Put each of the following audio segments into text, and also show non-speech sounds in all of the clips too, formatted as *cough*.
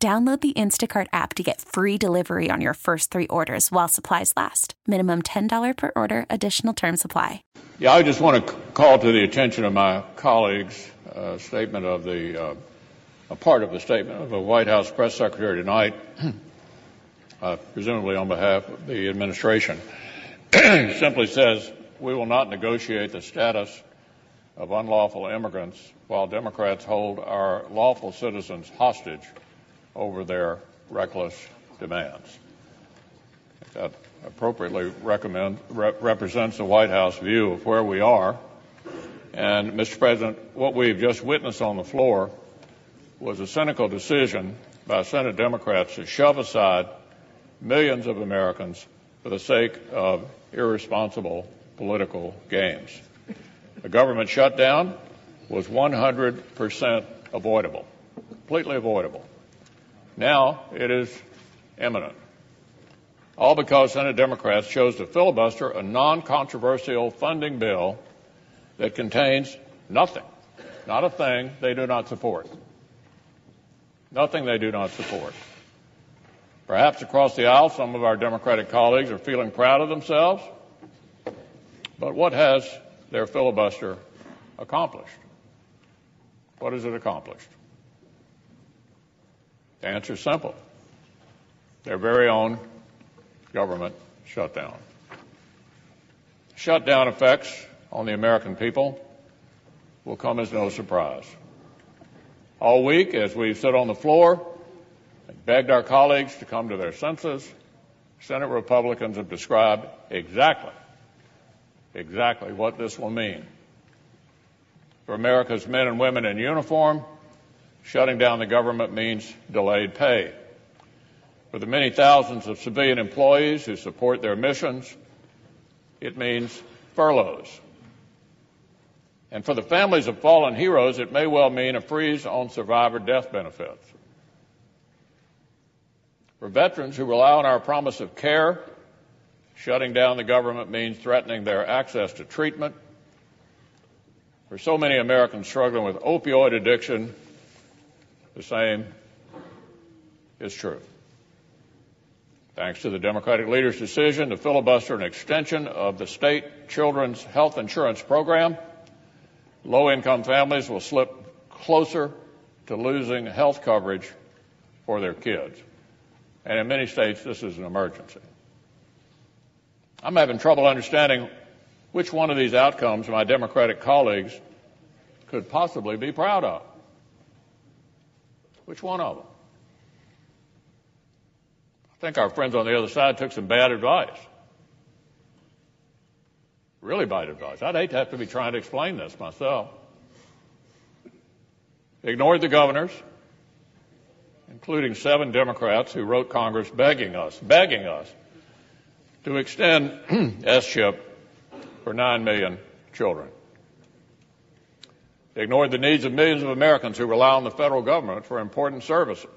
Download the Instacart app to get free delivery on your first three orders while supplies last. Minimum $10 per order, additional term supply. Yeah, I just want to call to the attention of my colleagues a statement of the, uh, a part of the statement of the White House press secretary tonight, *clears throat* uh, presumably on behalf of the administration. *clears throat* simply says, we will not negotiate the status of unlawful immigrants while Democrats hold our lawful citizens hostage over their reckless demands. That appropriately represents the White House view of where we are. And, Mr. President, what we've just witnessed on the floor was a cynical decision by Senate Democrats to shove aside millions of Americans for the sake of irresponsible political games. The government shutdown was 100% avoidable, completely avoidable. Now it is imminent. All because Senate Democrats chose to filibuster a non controversial funding bill that contains nothing, not a thing they do not support. Nothing they do not support. Perhaps across the aisle, some of our Democratic colleagues are feeling proud of themselves. But what has their filibuster accomplished? What has it accomplished? The answer is simple. Their very own government shutdown. Shutdown effects on the American people will come as no surprise. All week, as we've stood on the floor and begged our colleagues to come to their senses, Senate Republicans have described exactly, exactly what this will mean for America's men and women in uniform Shutting down the government means delayed pay. For the many thousands of civilian employees who support their missions, it means furloughs. And for the families of fallen heroes, it may well mean a freeze on survivor death benefits. For veterans who rely on our promise of care, shutting down the government means threatening their access to treatment. For so many Americans struggling with opioid addiction, the same is true. Thanks to the Democratic leader's decision to filibuster an extension of the state children's health insurance program, low income families will slip closer to losing health coverage for their kids. And in many states, this is an emergency. I'm having trouble understanding which one of these outcomes my Democratic colleagues could possibly be proud of. Which one of them? I think our friends on the other side took some bad advice. Really bad advice. I'd hate to have to be trying to explain this myself. Ignored the governors, including seven Democrats who wrote Congress begging us, begging us to extend *clears throat* S chip for 9 million children. Ignored the needs of millions of Americans who rely on the federal government for important services.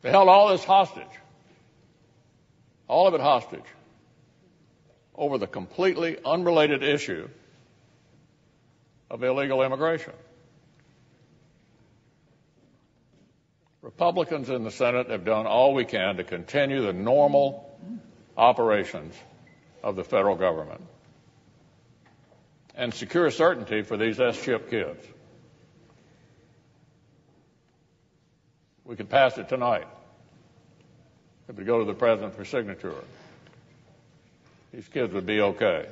They held all this hostage, all of it hostage, over the completely unrelated issue of illegal immigration. Republicans in the Senate have done all we can to continue the normal operations of the federal government and secure certainty for these S-chip kids. We could pass it tonight if we go to the president for signature. These kids would be okay.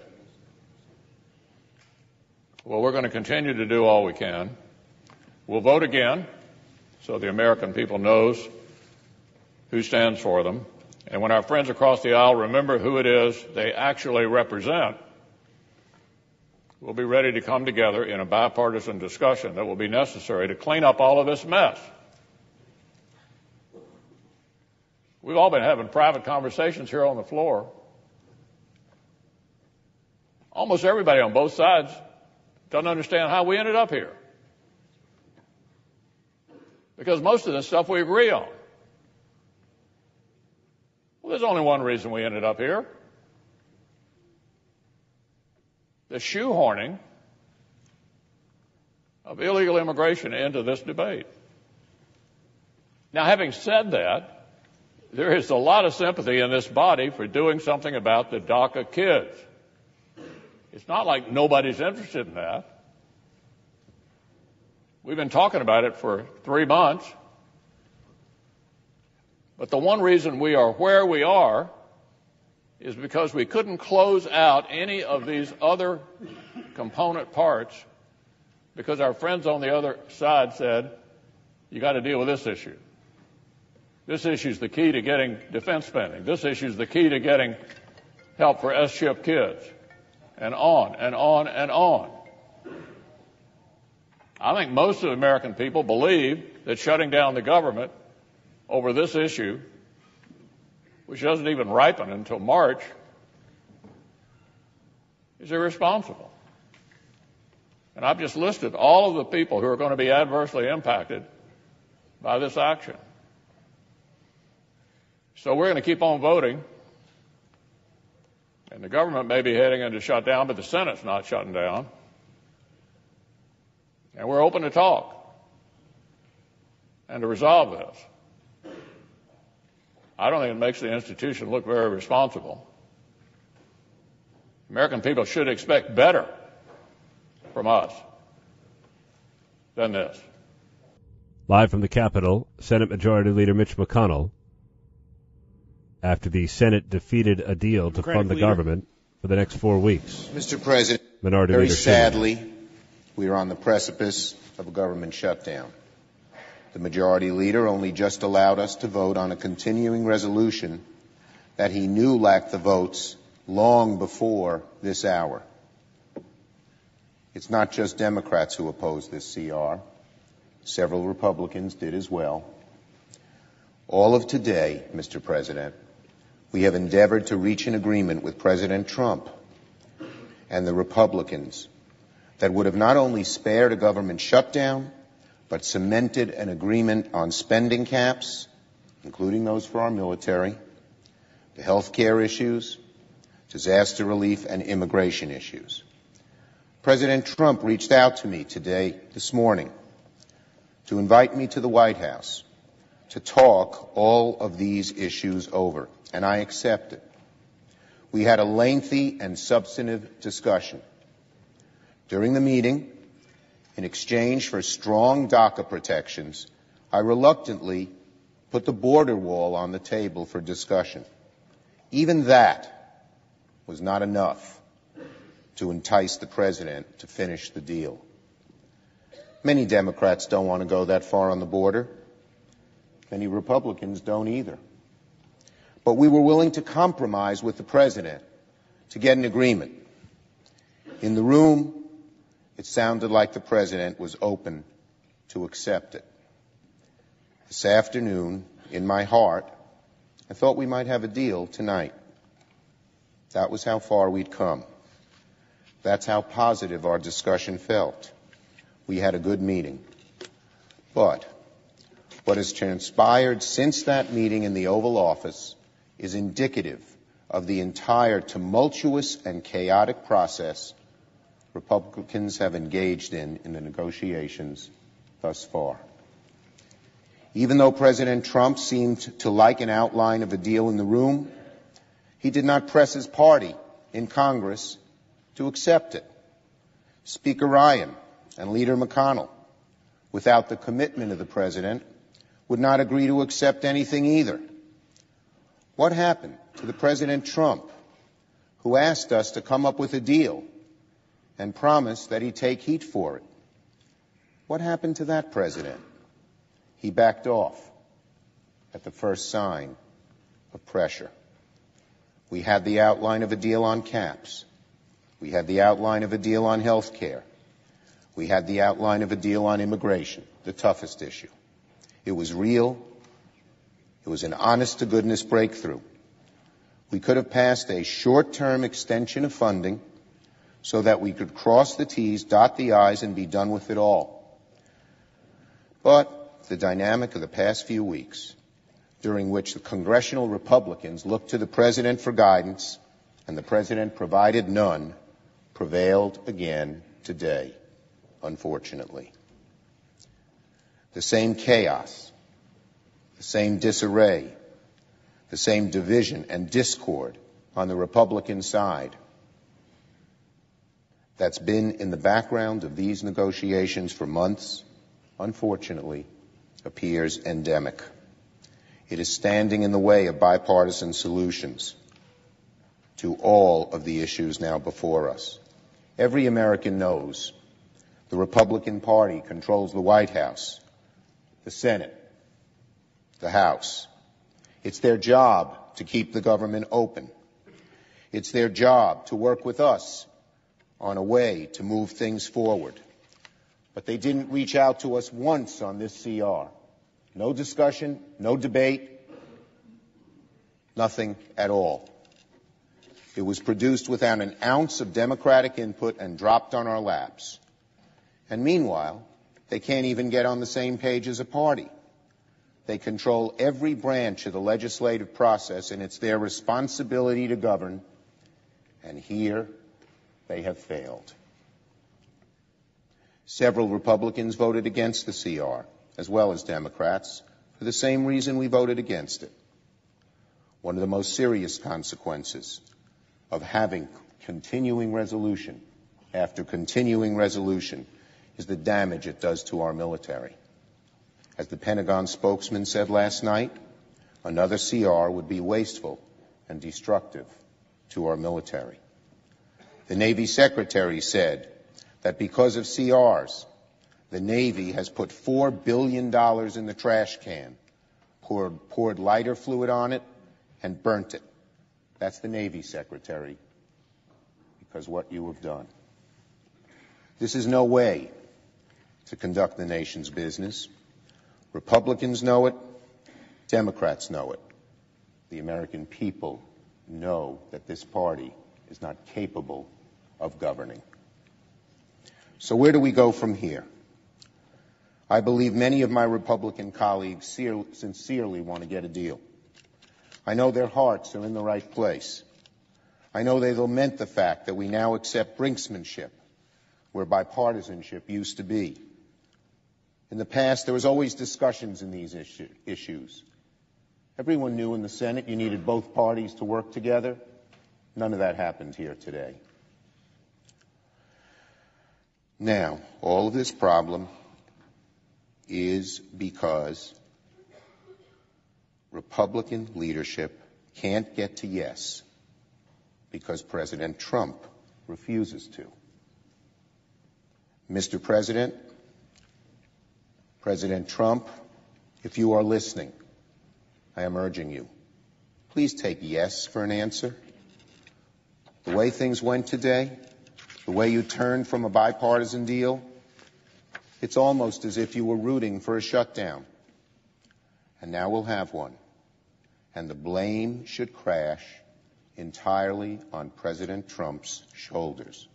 Well, we're going to continue to do all we can. We'll vote again so the American people knows who stands for them. And when our friends across the aisle remember who it is they actually represent, we'll be ready to come together in a bipartisan discussion that will be necessary to clean up all of this mess. We've all been having private conversations here on the floor. Almost everybody on both sides doesn't understand how we ended up here. Because most of this stuff we agree on. Well, there's only one reason we ended up here. The shoehorning of illegal immigration into this debate. Now, having said that, there is a lot of sympathy in this body for doing something about the DACA kids. It's not like nobody's interested in that. We've been talking about it for three months. But the one reason we are where we are is because we couldn't close out any of these other component parts because our friends on the other side said, you got to deal with this issue. This issue is the key to getting defense spending. This issue is the key to getting help for S chip kids. And on and on and on. I think most of the American people believe that shutting down the government over this issue, which doesn't even ripen until March, is irresponsible. And I've just listed all of the people who are going to be adversely impacted by this action. So we're going to keep on voting. And the government may be heading into shutdown, but the Senate's not shutting down. And we're open to talk and to resolve this. I don't think it makes the institution look very responsible. American people should expect better from us than this. Live from the Capitol, Senate Majority Leader Mitch McConnell after the Senate defeated a deal to fund the leader. government for the next four weeks. Mr. President, Minority very leader sadly, we are on the precipice of a government shutdown. The majority leader only just allowed us to vote on a continuing resolution that he knew lacked the votes long before this hour. It's not just Democrats who oppose this CR. Several Republicans did as well. All of today, Mr. President, we have endeavored to reach an agreement with President Trump and the Republicans that would have not only spared a government shutdown, but cemented an agreement on spending caps, including those for our military, the health care issues, disaster relief, and immigration issues. President Trump reached out to me today, this morning, to invite me to the White House to talk all of these issues over, and I accepted. We had a lengthy and substantive discussion. During the meeting, in exchange for strong DACA protections, I reluctantly put the border wall on the table for discussion. Even that was not enough to entice the president to finish the deal. Many Democrats don't want to go that far on the border. Many Republicans don't either. But we were willing to compromise with the president to get an agreement. In the room, it sounded like the president was open to accept it. This afternoon, in my heart, I thought we might have a deal tonight. That was how far we'd come. That's how positive our discussion felt. We had a good meeting. But what has transpired since that meeting in the Oval Office is indicative of the entire tumultuous and chaotic process Republicans have engaged in in the negotiations thus far. Even though President Trump seemed to like an outline of a deal in the room, he did not press his party in Congress to accept it. Speaker Ryan and Leader McConnell, without the commitment of the President, would not agree to accept anything either. What happened to the President Trump, who asked us to come up with a deal and promised that he'd take heat for it? What happened to that president? He backed off at the first sign of pressure. We had the outline of a deal on caps. We had the outline of a deal on health care. We had the outline of a deal on immigration, the toughest issue. It was real, It was an honest to goodness breakthrough. We could have passed a short term extension of funding so that we could cross the T's, dot the I's, and be done with it all. But the dynamic of the past few weeks, during which the congressional Republicans looked to the President for guidance and the President provided none, prevailed again today, unfortunately. The same chaos, the same disarray, the same division and discord on the Republican side that's been in the background of these negotiations for months, unfortunately, appears endemic. It is standing in the way of bipartisan solutions to all of the issues now before us. Every American knows the Republican Party controls the White House, the Senate, the House. It's their job to keep the government open. It's their job to work with us on a way to move things forward. But they didn't reach out to us once on this CR. No discussion, no debate, nothing at all. It was produced without an ounce of Democratic input and dropped on our laps. And meanwhile, they can't even get on the same page as a party. They control every branch of the legislative process, and it's their responsibility to govern. And here they have failed. Several Republicans voted against the CR, as well as Democrats, for the same reason we voted against it. One of the most serious consequences of having continuing resolution after continuing resolution is the damage it does to our military. As the Pentagon spokesman said last night, another CR would be wasteful and destructive to our military. The Navy Secretary said that because of CRs, the Navy has put $4 billion in the trash can, poured, poured lighter fluid on it, and burnt it. That's the Navy Secretary, because what you have done. This is no way to conduct the nation's business. Republicans know it, Democrats know it. The American people know that this party is not capable of governing. So where do we go from here? I believe many of my Republican colleagues sincerely want to get a deal. I know their hearts are in the right place. I know they lament the fact that we now accept brinksmanship where bipartisanship used to be. In the past, there was always discussions in these issue, issues. Everyone knew in the Senate you needed both parties to work together. None of that happened here today. Now, all of this problem is because Republican leadership can't get to yes because President Trump refuses to. Mr. President, President Trump, if you are listening, I am urging you, please take yes for an answer. The way things went today, the way you turned from a bipartisan deal, it's almost as if you were rooting for a shutdown. And now we'll have one. And the blame should crash entirely on President Trump's shoulders.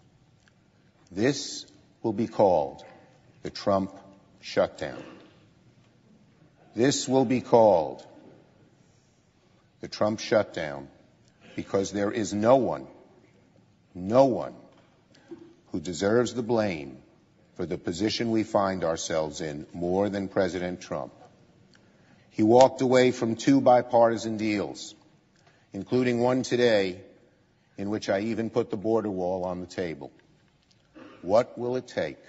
This will be called the Trump shutdown. This will be called the Trump shutdown because there is no one, no one who deserves the blame for the position we find ourselves in more than President Trump. He walked away from two bipartisan deals, including one today in which I even put the border wall on the table. What will it take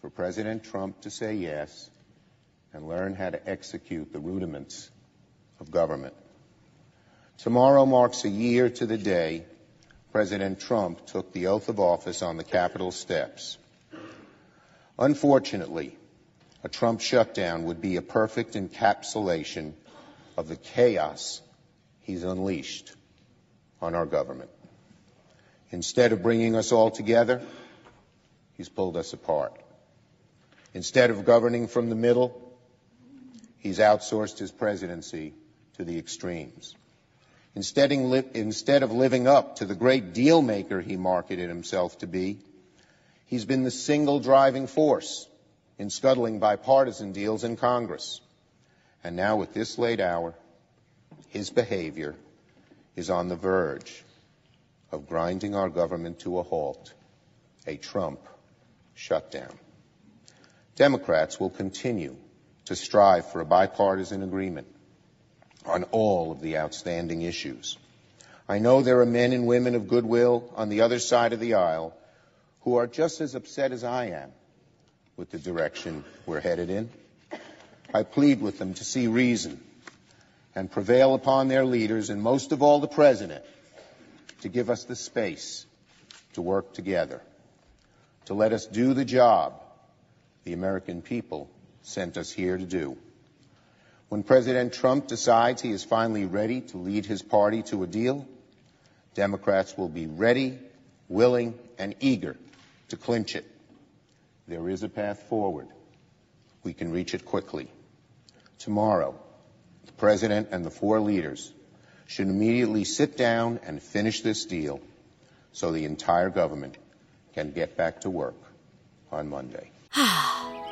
for President Trump to say yes and learn how to execute the rudiments of government? Tomorrow marks a year to the day President Trump took the oath of office on the Capitol steps. Unfortunately, a Trump shutdown would be a perfect encapsulation of the chaos he's unleashed on our government. Instead of bringing us all together, he's pulled us apart. Instead of governing from the middle, he's outsourced his presidency to the extremes. Instead, of living up to the great deal maker he marketed himself to be, he's been the single driving force in scuttling bipartisan deals in Congress. And now, at this late hour, his behavior is on the verge of grinding our government to a halt, a Trump shutdown. Democrats will continue to strive for a bipartisan agreement on all of the outstanding issues. I know there are men and women of goodwill on the other side of the aisle who are just as upset as I am with the direction we're headed in. I plead with them to see reason and prevail upon their leaders, and most of all the President, to give us the space to work together, to let us do the job the American people sent us here to do. When President Trump decides he is finally ready to lead his party to a deal, Democrats will be ready, willing, and eager to clinch it. There is a path forward. We can reach it quickly. Tomorrow, the President and the four leaders should immediately sit down and finish this deal so the entire government can get back to work on Monday.